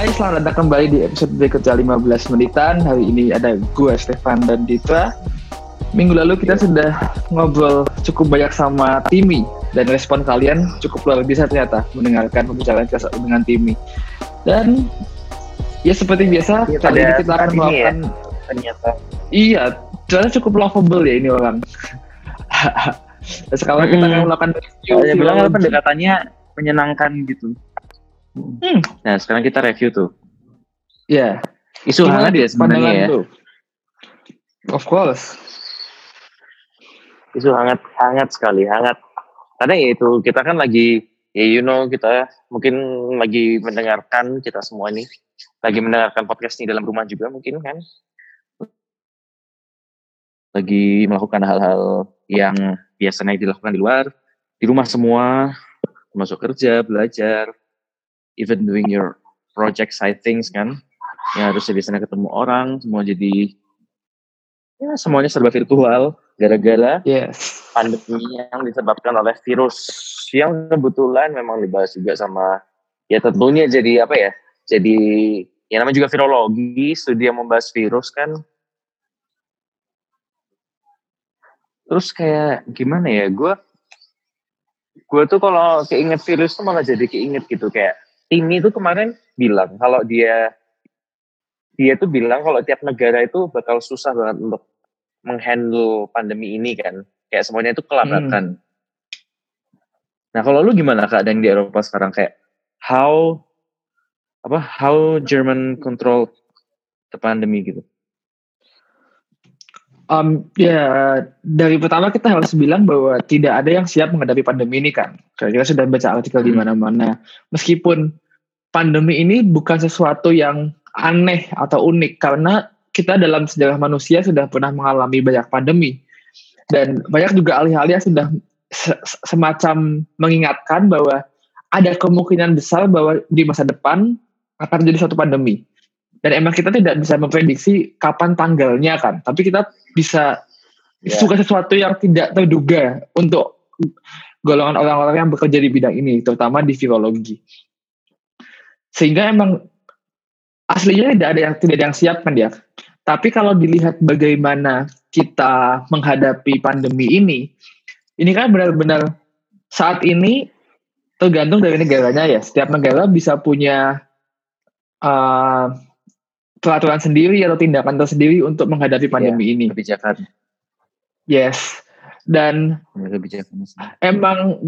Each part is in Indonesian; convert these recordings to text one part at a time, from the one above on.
Hai, selamat datang kembali di episode berikutnya 15 menitan. Hari ini ada gue, Stefan dan Ditra. Minggu lalu kita sudah ngobrol cukup banyak sama Timi dan respon kalian cukup luar biasa ternyata mendengarkan pembicaraan kita dengan Timi. Dan ya seperti biasa Ya, kali ini kita akan ya, melakukan ternyata iya, ternyata cukup lovable ya ini orang. Sekarang kita Hmm. akan melakukan review Dia bilang pendekatannya menyenangkan gitu. Hmm, Nah sekarang kita review tuh. ya. Isu Gimana hangat ya sebenarnya ya. Of course. Isu hangat hangat sekali hangat. Karena ya itu kita kan lagi ya you know kita mungkin lagi mendengarkan kita semua ini lagi mendengarkan podcast ini dalam rumah juga mungkin kan lagi melakukan hal-hal yang biasanya dilakukan di luar di rumah semua masuk kerja belajar even doing your project side things kan yang harusnya biasanya ketemu orang semua jadi ya semuanya serba virtual gara-gara Yes. pandemi yang disebabkan oleh virus yang kebetulan memang dibahas juga sama ya tentunya jadi apa ya jadi ya namanya juga virologi studi yang membahas virus kan terus kayak gimana ya gue gue tuh kalau keinget virus tuh malah jadi keinget gitu kayak ini tuh kemarin bilang kalau dia dia tuh bilang kalau tiap negara itu bakal susah banget untuk menghandle pandemi ini kan kayak semuanya itu kelabakan. Nah kalau lu gimana keadaan di Eropa sekarang kayak how apa how German control the pandemi gitu? Um, ya dari pertama kita harus bilang bahwa tidak ada yang siap menghadapi pandemi ini kan. Karena kita sudah baca artikel di Hmm. mana-mana. Meskipun pandemi ini bukan sesuatu yang aneh atau unik karena kita dalam sejarah manusia sudah pernah mengalami banyak pandemi dan banyak juga ahli-ahli yang sudah se- se- semacam mengingatkan bahwa ada kemungkinan besar bahwa di masa depan akan terjadi suatu pandemi. Dan emang kita tidak bisa memprediksi kapan tanggalnya kan, tapi kita bisa Ya. suka sesuatu yang tidak terduga untuk golongan orang-orang yang bekerja di bidang ini, terutama di virologi. Sehingga emang aslinya tidak ada yang tidak ada yang siap kan ya. Tapi kalau dilihat bagaimana kita menghadapi pandemi ini, ini kan benar-benar saat ini tergantung dari negaranya ya. Setiap negara bisa punya uh, peraturan sendiri atau tindakan tersendiri untuk menghadapi pandemi ini. Kebijakan, Yes. Dan ya, kebijakan. emang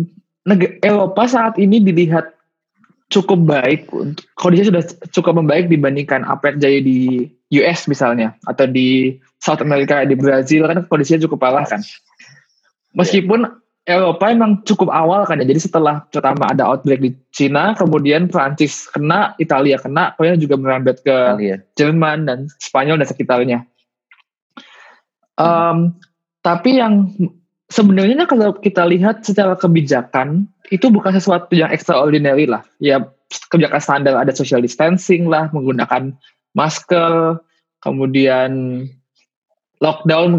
Eropa saat ini dilihat cukup baik kondisinya sudah cukup membaik dibandingkan apa yang terjadi di US misalnya atau di South America di Brazil kan kondisinya cukup parah kan. Meskipun Eropa emang cukup awal kan ya. Jadi setelah pertama ada outbreak di Cina, kemudian Prancis kena, Italia kena, kemudian juga merambat ke Kali ya. Jerman dan Spanyol dan sekitarnya. Um, tapi yang sebenarnya kalau kita lihat secara kebijakan itu bukan sesuatu yang extraordinary lah. Ya kebijakan standar ada social distancing lah, menggunakan masker, kemudian lockdown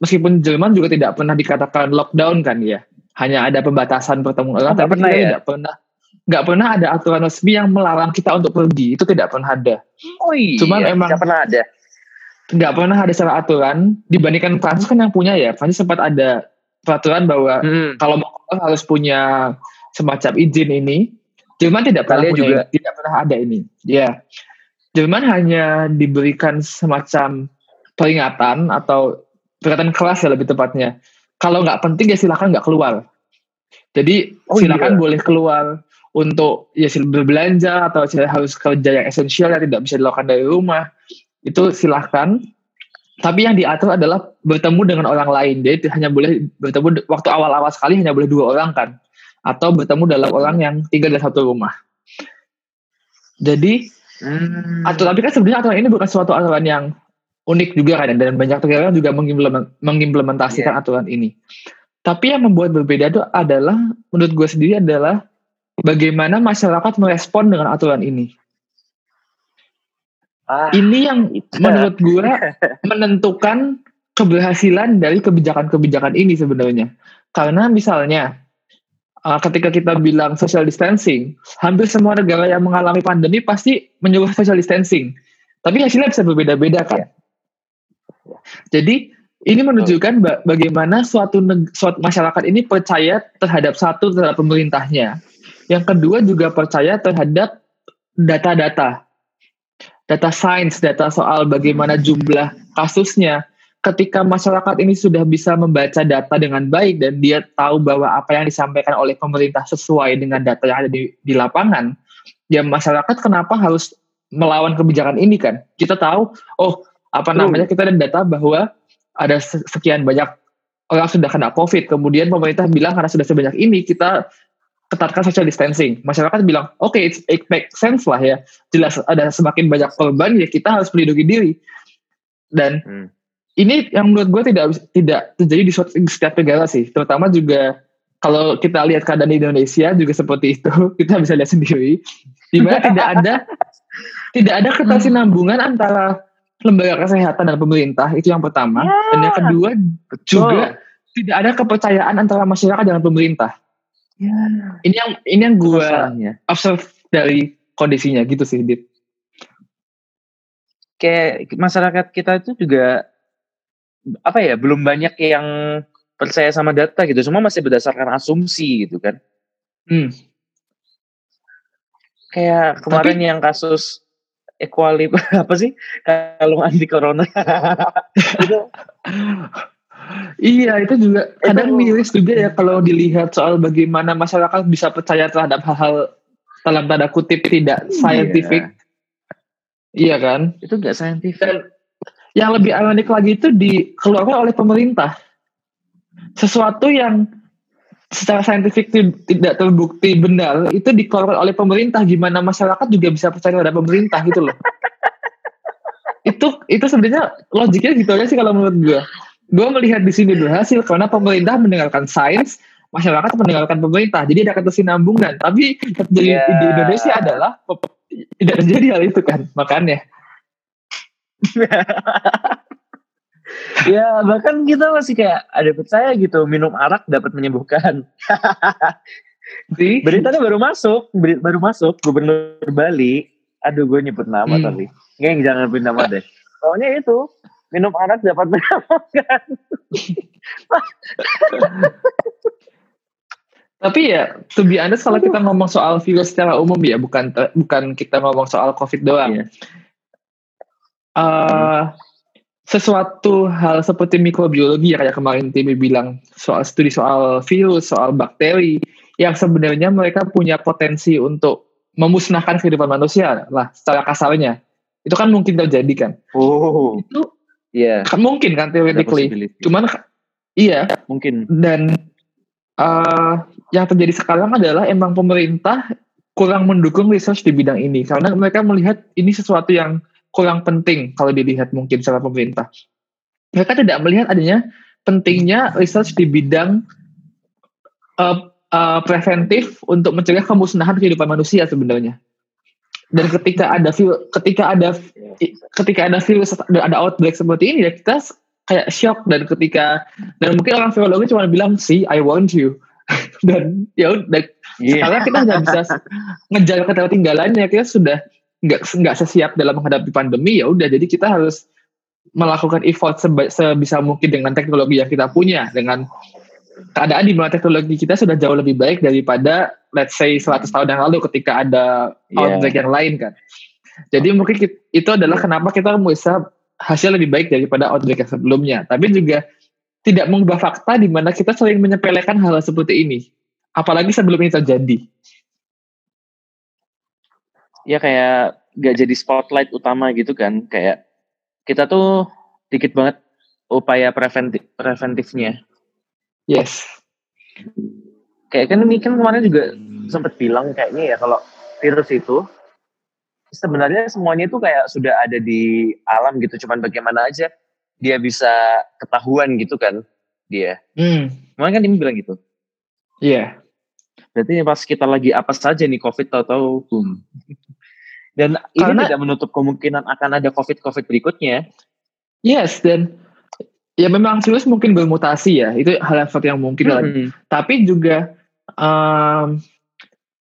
meskipun Jerman juga tidak pernah dikatakan lockdown kan ya. Hanya ada pembatasan pertemuan orang, tapi pernah ya? tidak pernah nggak pernah ada aturan resmi yang melarang kita untuk pergi. Itu tidak pernah ada. Oh iya. Cuman emang- nggak pernah ada. nggak pernah ada secara aturan dibandingkan Prancis kan yang punya ya Prancis sempat ada peraturan bahwa Hmm. kalau mau harus punya semacam izin ini Jerman tidak pernah punya juga. tidak pernah ada ini ya Jerman hanya diberikan semacam peringatan atau peringatan keras ya lebih tepatnya. Kalau nggak penting ya silakan nggak keluar. Jadi Oh, silakan iya. boleh keluar untuk ya berbelanja atau harus kerja yang esensial yang tidak bisa dilakukan dari rumah itu silahkan tapi yang diatur adalah bertemu dengan orang lain. Jadi hanya boleh bertemu waktu awal-awal sekali hanya boleh dua orang kan? Atau bertemu dalam orang yang tinggal di satu rumah. Jadi Hmm. aturan tapi kan sebenarnya aturan ini bukan suatu aturan yang unik juga kan dan banyak negara juga mengimplemen- mengimplementasikan Iya. aturan ini tapi yang membuat berbeda itu adalah menurut gue sendiri adalah bagaimana masyarakat merespon dengan aturan ini Ah, ini yang itu. menurut gue menentukan keberhasilan dari kebijakan-kebijakan ini sebenarnya. Karena misalnya uh, ketika kita bilang social distancing, hampir semua negara yang mengalami pandemi pasti menyuruh social distancing. Tapi hasilnya bisa berbeda-beda kan. Jadi ini menunjukkan bagaimana suatu, suatu masyarakat ini percaya terhadap satu terhadap pemerintahnya. Yang kedua juga percaya terhadap data-data. Data sains, data soal bagaimana jumlah kasusnya. Ketika masyarakat ini sudah bisa membaca data dengan baik dan dia tahu bahwa apa yang disampaikan oleh pemerintah sesuai dengan data yang ada di, di lapangan, ya masyarakat kenapa harus melawan kebijakan ini kan? Kita tahu, oh apa namanya kita ada data bahwa ada sekian banyak orang sudah kena COVID, kemudian pemerintah bilang karena sudah sebanyak ini kita ketatkan social distancing. Masyarakat bilang, oke, okay, it makes sense lah ya. Jelas ada semakin banyak korban ya kita harus melindungi diri. Dan hmm. ini yang menurut gue tidak tidak terjadi di, di setiap negara sih. Terutama juga kalau kita lihat keadaan di Indonesia juga seperti itu, kita bisa lihat sendiri. Di mana tidak ada tidak ada ketersinambungan antara lembaga kesehatan dan pemerintah itu yang pertama. Ya, dan yang kedua juga tidak ada kepercayaan antara masyarakat dengan pemerintah. Ya. ini yang ini yang gue observe dari kondisinya gitu sih dit. Kayak masyarakat kita itu juga apa ya belum banyak yang percaya sama data gitu. Semua masih berdasarkan asumsi gitu kan. Hmm. kayak kemarin Tapi, yang kasus equali apa sih? Kalau anti corona. Iya itu juga kadang miris juga ya kalau dilihat soal bagaimana masyarakat bisa percaya terhadap hal-hal dalam tanda kutip tidak iya. scientific. Iya, iya kan? Itu nggak scientific. Dan yang lebih ironik lagi itu dikeluarkan oleh pemerintah. Sesuatu yang secara saintifik tidak terbukti benar itu dikeluarkan oleh pemerintah. Gimana masyarakat juga bisa percaya pada pemerintah gitu loh. Itu itu sebenarnya logiknya gitu aja sih kalau menurut gue gue melihat di sini berhasil karena pemerintah mendengarkan sains masyarakat mendengarkan pemerintah. Jadi ada kesinambungan tapi yeah. di Indonesia adalah tidak terjadi hal itu kan makanya ya bahkan kita masih kayak ada percaya gitu minum arak dapat menyembuhkan. Beritanya baru masuk, baru masuk gubernur Bali. Aduh gue nyebut nama hmm. tapi. Geng jangan nyebut nama deh. Pokoknya itu minum arak dapat menyembuhkan. Tapi ya, to be honest, kalau kita ngomong soal virus secara umum ya, bukan bukan kita ngomong soal COVID doang. Iya. Uh, sesuatu hal seperti mikrobiologi ya kayak kemarin Timi bilang soal studi soal virus, soal bakteri yang sebenarnya mereka punya potensi untuk memusnahkan kehidupan manusia lah secara kasarnya. Itu kan mungkin terjadi kan. Oh. Itu ya yeah. mungkin kan theoretically. Cuman iya mungkin. Dan uh, yang terjadi sekarang adalah emang pemerintah kurang mendukung research di bidang ini karena mereka melihat ini sesuatu yang kurang penting kalau dilihat mungkin secara pemerintah. Mereka tidak melihat adanya pentingnya research di bidang uh, uh, preventif untuk mencegah kemusnahan kehidupan manusia sebenarnya. Dan ketika ada ketika ada ketika ada virus ada outbreak seperti ini ya kita kayak shock dan ketika dan mungkin orang virologi cuma bilang sih I want you dan ya udah yeah. sekarang kita sudah bisa ngejar ketertinggalannya kita sudah nggak nggak sesiap dalam menghadapi pandemi ya udah. Jadi kita harus melakukan effort seba, sebisa mungkin dengan teknologi yang kita punya. Dengan keadaan di mana teknologi kita sudah jauh lebih baik daripada let's say 100 tahun yang lalu ketika ada yeah. outbreak yang lain kan. Jadi mungkin kita, itu adalah kenapa kita bisa hasil lebih baik daripada outbreak yang sebelumnya. Tapi juga tidak mengubah fakta di mana kita sering menyepelekan hal, hal seperti ini. Apalagi sebelum ini terjadi ya kayak gak jadi spotlight utama gitu kan. Kayak kita tuh dikit banget upaya preventif preventifnya. Yes. Kayak kan ini kan kemarin juga sempat bilang kayaknya ya kalau virus itu sebenarnya semuanya itu kayak sudah ada di alam gitu cuman bagaimana aja dia bisa ketahuan gitu kan dia. Hmm. kemarin kan ini bilang gitu. Iya. Yeah. berarti pas kita lagi apa saja nih covid tahu-tahu boom dan Karena, ini tidak menutup kemungkinan akan ada COVID-COVID berikutnya. Yes, dan ya memang virus mungkin bermutasi ya, itu hal yang mungkin. Mm -hmm. Tapi juga um,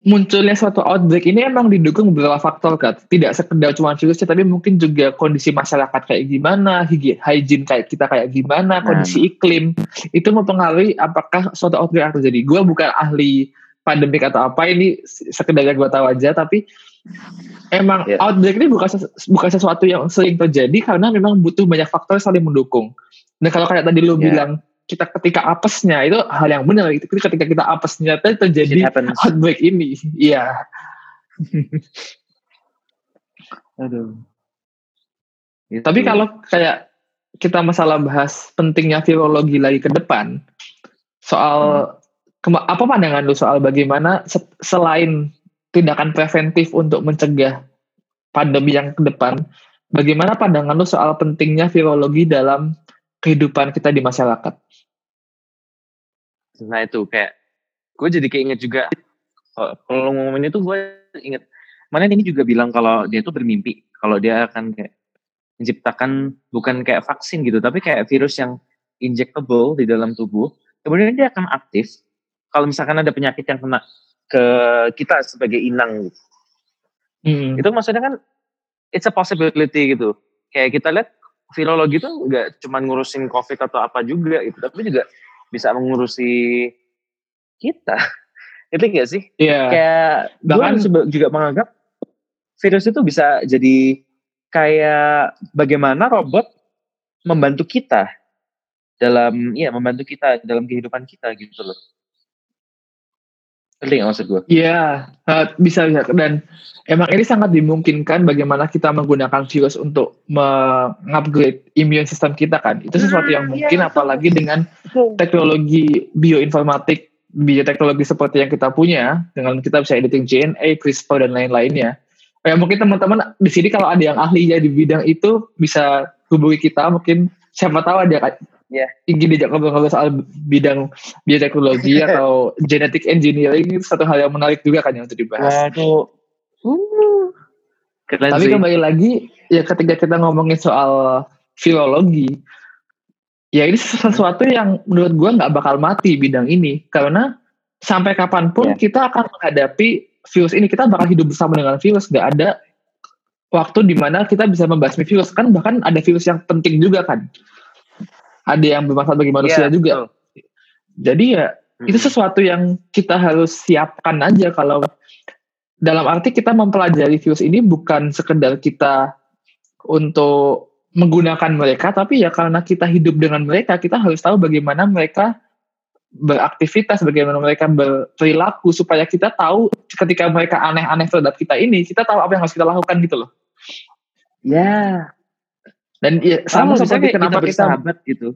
munculnya suatu outbreak ini emang didukung beberapa faktor kan tidak sekedar cuma virusnya tapi mungkin juga kondisi masyarakat kayak gimana hygiene kayak kita kayak gimana nah. kondisi iklim itu mempengaruhi apakah suatu outbreak akan terjadi gue bukan ahli pandemik atau apa ini sekedar gue tahu aja tapi emang yeah. outbreak ini bukan bukan sesuatu yang sering terjadi karena memang butuh banyak faktor saling mendukung dan kalau kayak tadi lu yeah. bilang kita ketika apesnya itu hal yang benar itu ketika kita apesnya terjadi outbreak ini iya aduh itu. tapi kalau kayak kita masalah bahas pentingnya virologi lagi ke depan soal hmm. apa pandangan lu soal bagaimana selain tindakan preventif untuk mencegah pandemi yang ke depan. Bagaimana pandangan lu soal pentingnya virologi dalam kehidupan kita di masyarakat? Nah itu kayak gue jadi keinget juga kalau ngomongin itu gue inget mana ini juga bilang kalau dia tuh bermimpi kalau dia akan kayak menciptakan bukan kayak vaksin gitu tapi kayak virus yang injectable di dalam tubuh kemudian dia akan aktif. Kalau misalkan ada penyakit yang kena ke kita sebagai inang gitu. Hmm. Itu maksudnya kan it's a possibility gitu. Kayak kita lihat virologi itu nggak cuma ngurusin covid atau apa juga gitu, tapi juga bisa mengurusi kita. Itu enggak sih? Iya. Yeah. Kayak bahkan juga menganggap virus itu bisa jadi kayak bagaimana robot membantu kita dalam ya membantu kita dalam kehidupan kita gitu loh. Ngerti maksud gue? Iya, yeah, bisa bisa dan emang ini sangat dimungkinkan bagaimana kita menggunakan virus untuk mengupgrade immune system kita kan. Itu sesuatu yang ah, mungkin yeah. apalagi dengan teknologi bioinformatik, bioteknologi seperti yang kita punya dengan kita bisa editing DNA, CRISPR dan lain-lainnya. Ya mungkin teman-teman di sini kalau ada yang ahlinya di bidang itu bisa hubungi kita mungkin siapa tahu ada ya ingin diajak ngobrol-ngobrol soal bidang bioteknologi atau genetic engineering itu satu hal yang menarik juga kan yang untuk dibahas. Waduh. Uh. Tapi sih. kembali lagi ya ketika kita ngomongin soal filologi, ya ini sesuatu yang menurut gue nggak bakal mati bidang ini karena sampai kapan pun yeah. kita akan menghadapi virus ini kita bakal hidup bersama dengan virus nggak ada waktu di mana kita bisa membasmi virus kan bahkan ada virus yang penting juga kan ada yang bermanfaat bagi manusia yeah, juga. Betul. Jadi ya hmm. itu sesuatu yang kita harus siapkan aja kalau dalam arti kita mempelajari virus ini bukan sekedar kita untuk menggunakan mereka, tapi ya karena kita hidup dengan mereka, kita harus tahu bagaimana mereka beraktivitas, bagaimana mereka berperilaku supaya kita tahu ketika mereka aneh-aneh terhadap kita ini, kita tahu apa yang harus kita lakukan gitu loh. Ya, dan ya sama seperti kenapa kita, kita gitu.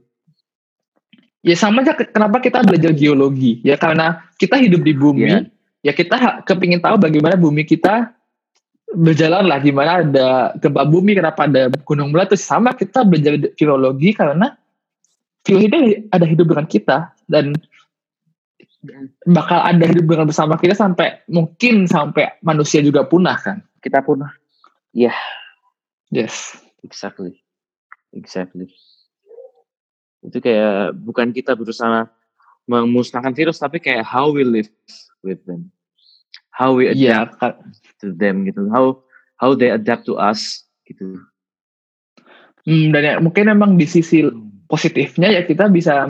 Ya sama aja kenapa kita belajar geologi. Ya karena kita hidup di bumi, yeah. ya kita kepingin tahu bagaimana bumi kita berjalan lah gimana ada gempa bumi kenapa ada gunung meletus sama kita belajar geologi karena ini ada hidup dengan kita dan bakal ada hidup dengan bersama kita sampai mungkin sampai manusia juga punah kan kita punah ya yeah. yes exactly Exactly. Itu kayak bukan kita berusaha memusnahkan virus, tapi kayak how we live with them, how we iya, adapt yeah. to them gitu, how how they adapt to us gitu. Hmm, dan ya, mungkin memang di sisi positifnya ya kita bisa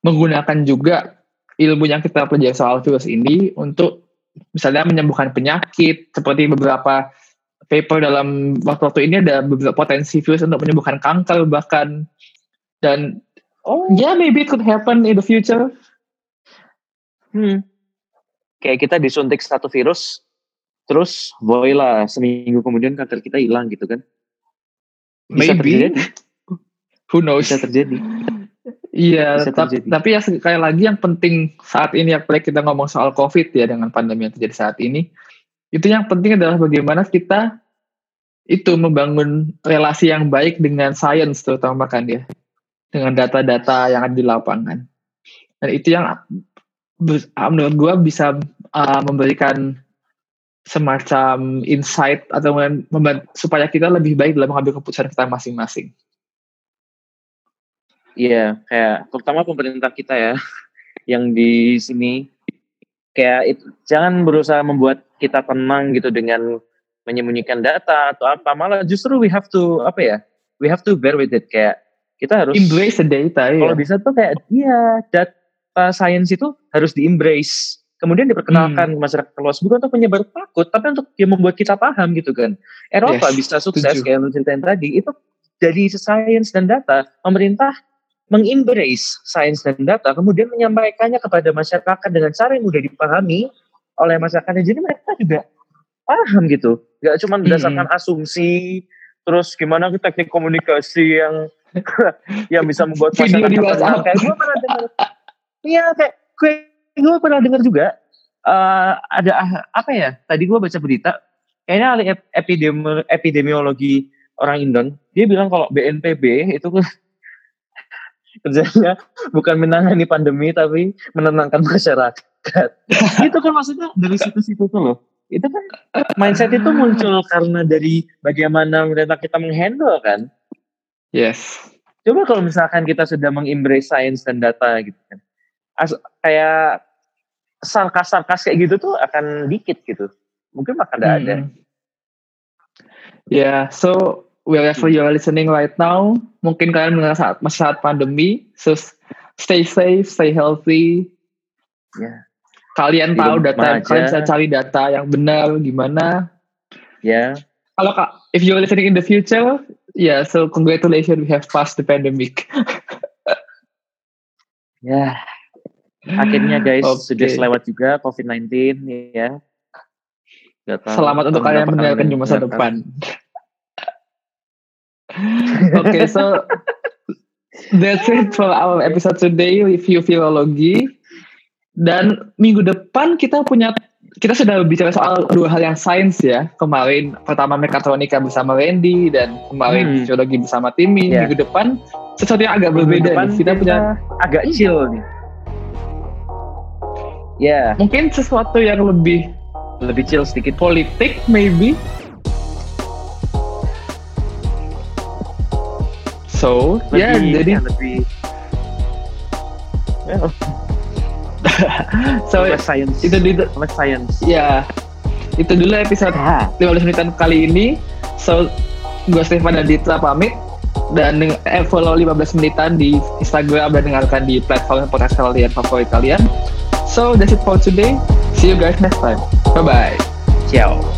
menggunakan juga ilmu yang kita pelajari soal virus ini untuk misalnya menyembuhkan penyakit seperti beberapa paper dalam waktu-waktu ini ada beberapa potensi virus untuk menyembuhkan kanker bahkan dan oh ya yeah, maybe it could happen in the future. Hmm. Kayak kita disuntik satu virus, terus voila seminggu kemudian kanker kita hilang gitu kan? Bisa maybe. Terjadi. Who knows? Bisa terjadi. Iya, tapi, tapi ya sekali lagi yang penting saat ini apalagi kita ngomong soal COVID ya dengan pandemi yang terjadi saat ini, itu yang penting adalah bagaimana kita itu membangun relasi yang baik dengan sains terutama kan ya. Dengan data-data yang ada di lapangan. Dan itu yang ah, menurut gue bisa uh, memberikan semacam insight atau supaya kita lebih baik dalam mengambil keputusan kita masing-masing. Iya, kayak terutama pemerintah kita ya, yang di sini. Kayak it- jangan berusaha membuat kita tenang gitu dengan menyembunyikan data atau apa malah justru we have to apa ya we have to bear with it. Kayak kita harus Embrace the data ya. kalau bisa tuh kayak iya data science itu harus di embrace kemudian diperkenalkan ke masyarakat luas bukan untuk menyebar takut tapi untuk ya membuat kita paham gitu kan. Eropa Yes, bisa sukses? Setuju. kayak yang ceritain tadi itu dari science dan data. Pemerintah mengembrace science dan data kemudian menyampaikannya kepada masyarakat dengan cara yang mudah dipahami oleh masyarakatnya jadi mereka juga paham gitu. Nggak cuma berdasarkan asumsi terus gimana ke teknik komunikasi yang yang bisa membuat. WhatsApp. kayak gue pernah dengar iya kayak gue gue pernah dengar juga eh, ada apa ya tadi gue baca berita kayaknya ahli ep- epidemi- epidemiologi orang Indon dia bilang kalau BNPB itu kan kerjanya bukan menangani pandemi tapi menenangkan masyarakat. Itu kan maksudnya? Dari situ-situ tuh loh itu kan mindset itu muncul karena dari bagaimana ternyata kita menghandle kan Yes. coba kalau misalkan kita sudah mengembrace science dan data gitu kan As- kayak sarkas-sarkas kayak gitu tuh akan dikit gitu mungkin bakal ada ada Hmm. Yeah, so wherever you are listening right now, mungkin kalian saat masa saat pandemi, so stay safe, stay healthy. Ya. Kalian Di tahu data, aja. kalian bisa cari data yang benar gimana. ya Kalau kak, if you're listening in the future, yeah, so congratulations we have passed the pandemic. ya akhirnya guys Oke. sudah selewat juga COVID-19 ya tahu Selamat untuk kalian mendengarkan di masa depan. Oke, so that's it for our episode today review filologi. Dan minggu depan kita punya kita sudah bicara soal dua hal yang sains ya. Kemarin pertama mekatronika bersama Randy dan kemarin Hmm. fisiologi bersama Timmy. Ya. Minggu depan sesuatu yang agak Minggu berbeda nih. Kita punya agak chill nih ya mungkin sesuatu yang lebih lebih chill sedikit politik maybe. So, ya lebih jadi ya, lebih ya, so less science itu itu less science ya itu dulu episode ah 15 menitan kali ini. So, gue Stefan dan Ditra pamit dan eh, follow 15 menitan di Instagram dan dengarkan di platform podcast kalian favorit kalian. So, that's it for today. See you guys next time. Bye bye. ciao